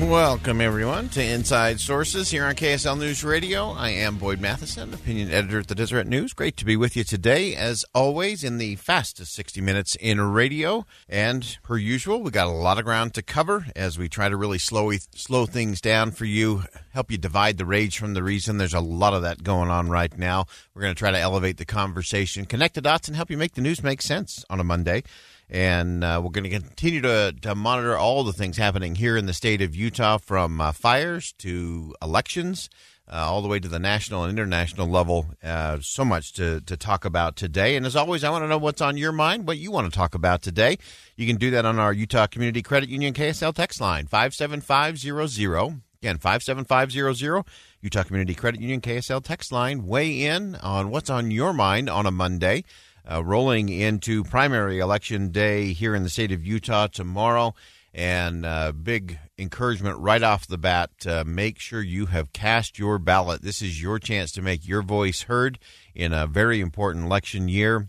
Welcome, everyone, to Inside Sources here on KSL News Radio. I am Boyd Matheson, opinion editor at the Deseret News. Great to be with you today, as always, in the fastest 60 minutes in radio. And per usual, we got a lot of ground to cover as we try to really slow slow things down for you, help you divide the rage from the reason. There's a lot of that going on right now. We're going to try to elevate the conversation, connect the dots, and help you make the news make sense on a Monday and uh, we're going to continue to, to monitor all the things happening here in the state of Utah, from uh, fires to elections, uh, all the way to the national and international level. Uh, so much to, to talk about today. And as always, I want to know what's on your mind, what you want to talk about today. You can do that on our Utah Community Credit Union KSL text line, 57500. Again, 57500. Utah Community Credit Union KSL text line. Weigh in on what's on your mind on a Monday uh, rolling into primary election day here in the state of Utah tomorrow. And uh, big encouragement right off the bat uh, make sure you have cast your ballot. This is your chance to make your voice heard in a very important election year.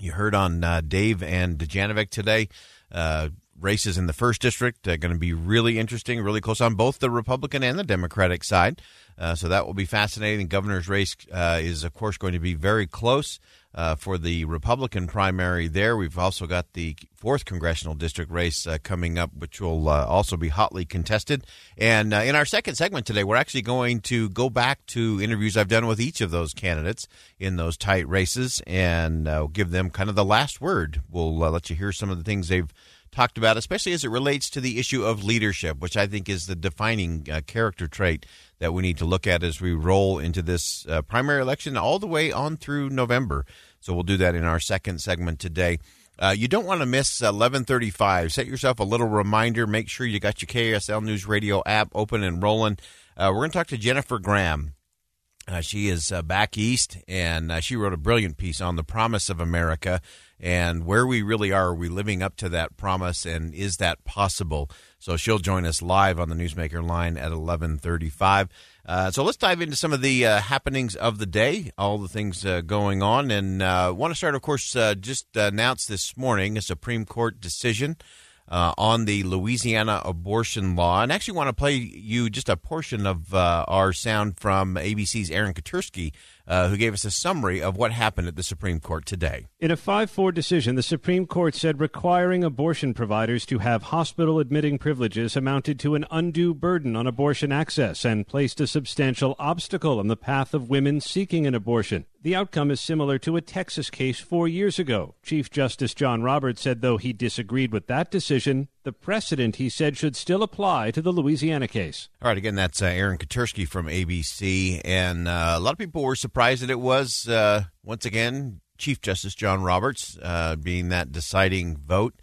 You heard on uh, Dave and Dujanovic today. Uh, races in the first district are going to be really interesting, really close on both the Republican and the Democratic side. Uh, so that will be fascinating. Governor's race uh, is, of course, going to be very close uh, for the Republican primary there. We've also got the fourth congressional district race uh, coming up, which will uh, also be hotly contested. And uh, in our second segment today, we're actually going to go back to interviews I've done with each of those candidates in those tight races and uh, give them kind of the last word. We'll uh, let you hear some of the things they've talked about, especially as it relates to the issue of leadership, which I think is the defining uh, character trait that we need to look at as we roll into this uh, primary election all the way on through November. So we'll do that in our second segment today. Uh, you don't want to miss 1135. Set yourself a little reminder. Make sure you got your KSL News Radio app open and rolling. Uh, we're going to talk to Jennifer Graham. Uh, she is uh, back east, and she wrote a brilliant piece on the promise of America and where we really are. Are we living up to that promise, and is that possible? So she'll join us live on the Newsmaker line at 1135. Uh, so let's dive into some of the uh, happenings of the day, all the things uh, going on. And uh, want to start, of course, uh, just announced this morning a Supreme Court decision uh, on the Louisiana abortion law. And actually want to play you just a portion of our sound from ABC's Aaron Katersky uh, who gave us a summary of what happened at the Supreme Court today. In a 5 4 decision, the Supreme Court said requiring abortion providers to have hospital admitting privileges amounted to an undue burden on abortion access and placed a substantial obstacle on the path of women seeking an abortion. The outcome is similar to a Texas case four years ago. Chief Justice John Roberts said, though he disagreed with that decision, the precedent, he said, should still apply to the Louisiana case. All right, again, that's uh, Aaron Katersky from ABC. And uh, a lot of people were surprised that it was, uh, once again, Chief Justice John Roberts uh, being that deciding vote.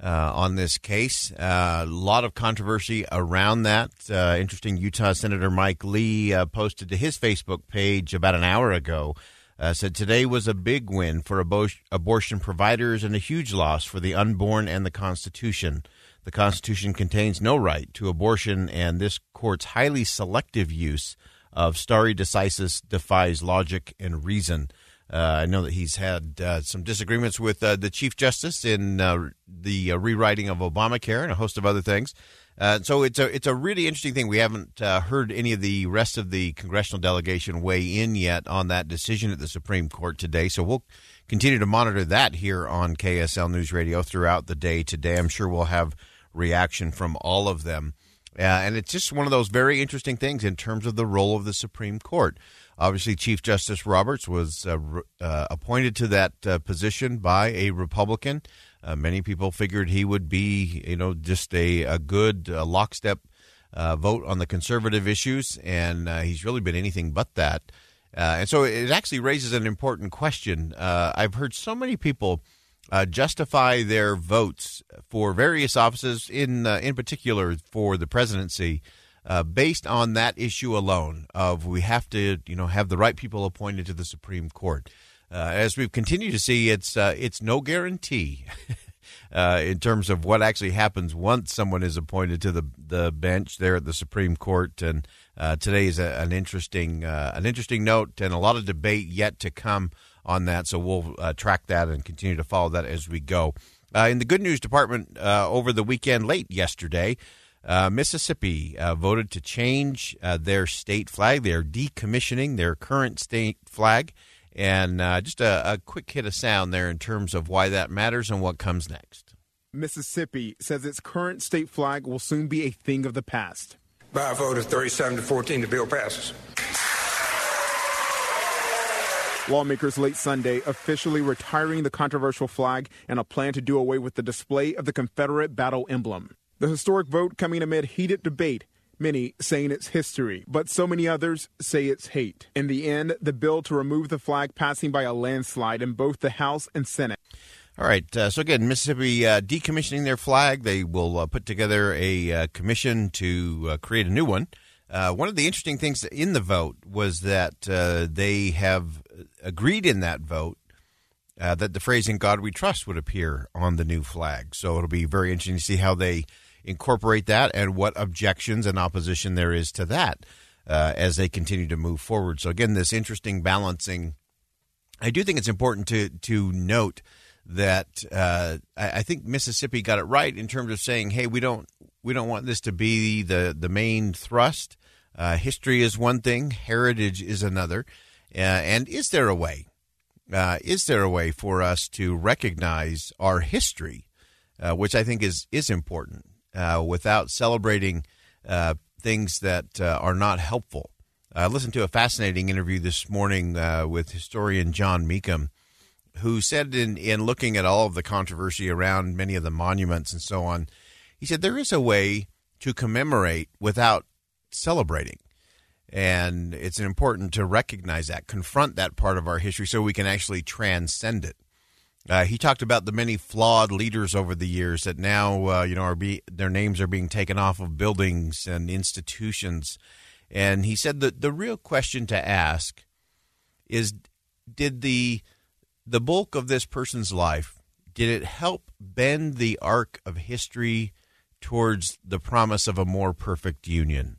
Uh, on this case. Uh, a lot of controversy around that. Uh, interesting Utah Senator Mike Lee uh, posted to his Facebook page about an hour ago uh, said today was a big win for abo- abortion providers and a huge loss for the unborn and the Constitution. The Constitution contains no right to abortion, and this court's highly selective use of stare decisis defies logic and reason. Uh, I know that he's had uh, some disagreements with uh, the Chief Justice in uh, the uh, rewriting of Obamacare and a host of other things. Uh, so it's a it's a really interesting thing. We haven't uh, heard any of the rest of the congressional delegation weigh in yet on that decision at the Supreme Court today. So we'll continue to monitor that here on KSL News Radio throughout the day today. I'm sure we'll have reaction from all of them. Uh, and it's just one of those very interesting things in terms of the role of the Supreme Court. Obviously, Chief Justice Roberts was uh, uh, appointed to that uh, position by a Republican. Uh, many people figured he would be, you know, just a, a good uh, lockstep uh, vote on the conservative issues, and uh, he's really been anything but that. Uh, and so it actually raises an important question. Uh, I've heard so many people justify their votes for various offices, in in particular for the presidency, based on that issue alone. Of we have to, you know, have the right people appointed to the Supreme Court. Uh, as we've continued to see, it's uh, it's no guarantee uh, in terms of what actually happens once someone is appointed to the the bench there at the Supreme Court. And uh, today is a, an interesting uh, an interesting note and a lot of debate yet to come on that. So we'll uh, track that and continue to follow that as we go. in the good news department, over the weekend, late yesterday. Mississippi voted to change their state flag. They are decommissioning their current state flag. And uh, just a, a quick hit of sound there in terms of why that matters and what comes next. Mississippi says its current state flag will soon be a thing of the past. By a vote of 37 to 14, the bill passes. Lawmakers late Sunday officially retiring the controversial flag and a plan to do away with the display of the Confederate battle emblem. The historic vote coming amid heated debate Many saying it's history, but so many others say it's hate. In the end, the bill to remove the flag passing by a landslide in both the House and Senate. All right. Uh, so again, Mississippi uh, decommissioning their flag. They will uh, put together a uh, commission to uh, create a new one. Uh, one of the interesting things in the vote was that they have agreed in that vote that the phrase "In God We Trust" would appear on the new flag. So it'll be very interesting to see how they incorporate that and what objections and opposition there is to that uh, as they continue to move forward. So again, this interesting balancing. I do think it's important to to note that uh, I, I, think Mississippi got it right in terms of saying, "Hey, we don't we don't want this to be the the main thrust. Uh, history is one thing, heritage is another, uh, and is there a way? Uh, is there a way for us to recognize our history, uh, which I think is is important? Uh, without celebrating uh, things that uh, are not helpful. I listened to a fascinating interview this morning uh, with historian Jon Meacham, who said in, in looking at all of the controversy around many of the monuments and so on, he said there is a way to commemorate without celebrating. And it's important to recognize that, confront that part of our history so we can actually transcend it. Uh, he talked about the many flawed leaders over the years that now, uh, you know, are be their names are being taken off of buildings and institutions. And he said that the real question to ask is: Did the the bulk of this person's life did it help bend the arc of history towards the promise of a more perfect union?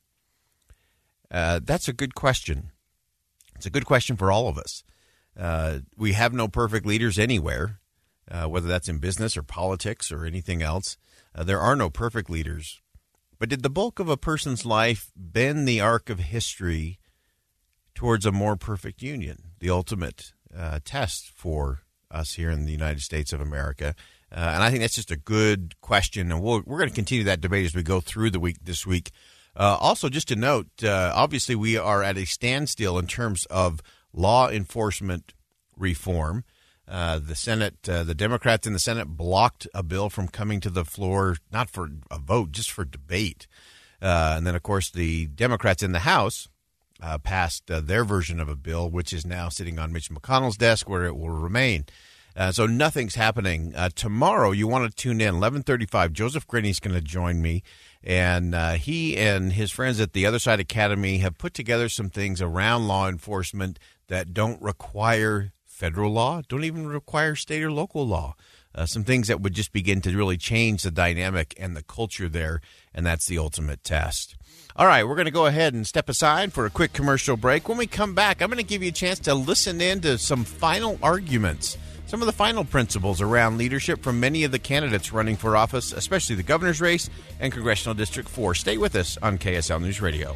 Uh, that's a good question. It's a good question for all of us. Uh, we have no perfect leaders anywhere, uh, whether that's in business or politics or anything else. Uh, there are no perfect leaders. But did the bulk of a person's life bend the arc of history towards a more perfect union, the ultimate uh, test for us here in the United States of America? Uh, and I think that's just a good question, and we we are going to continue that debate as we go through the week this week. also, just to note, obviously, we are at a standstill in terms of law enforcement reform. Uh, the Senate, uh, the Democrats in the Senate blocked a bill from coming to the floor, not for a vote, just for debate. Uh, and then, of course, the Democrats in the House uh, passed uh, their version of a bill, which is now sitting on Mitch McConnell's desk, where it will remain. Uh, so nothing's happening tomorrow. You want to tune in eleven thirty-five. Joseph is going to join me, and he and his friends at the Other Side Academy have put together some things around law enforcement that don't require federal law, don't even require state or local law. Uh, some things that would just begin to really change the dynamic and the culture there, and that's the ultimate test. All right, we're going to go ahead and step aside for a quick commercial break. When we come back, I'm going to give you a chance to listen in to some final arguments, some of the final principles around leadership from many of the candidates running for office, especially the governor's race and congressional district 4. Stay with us on KSL News Radio.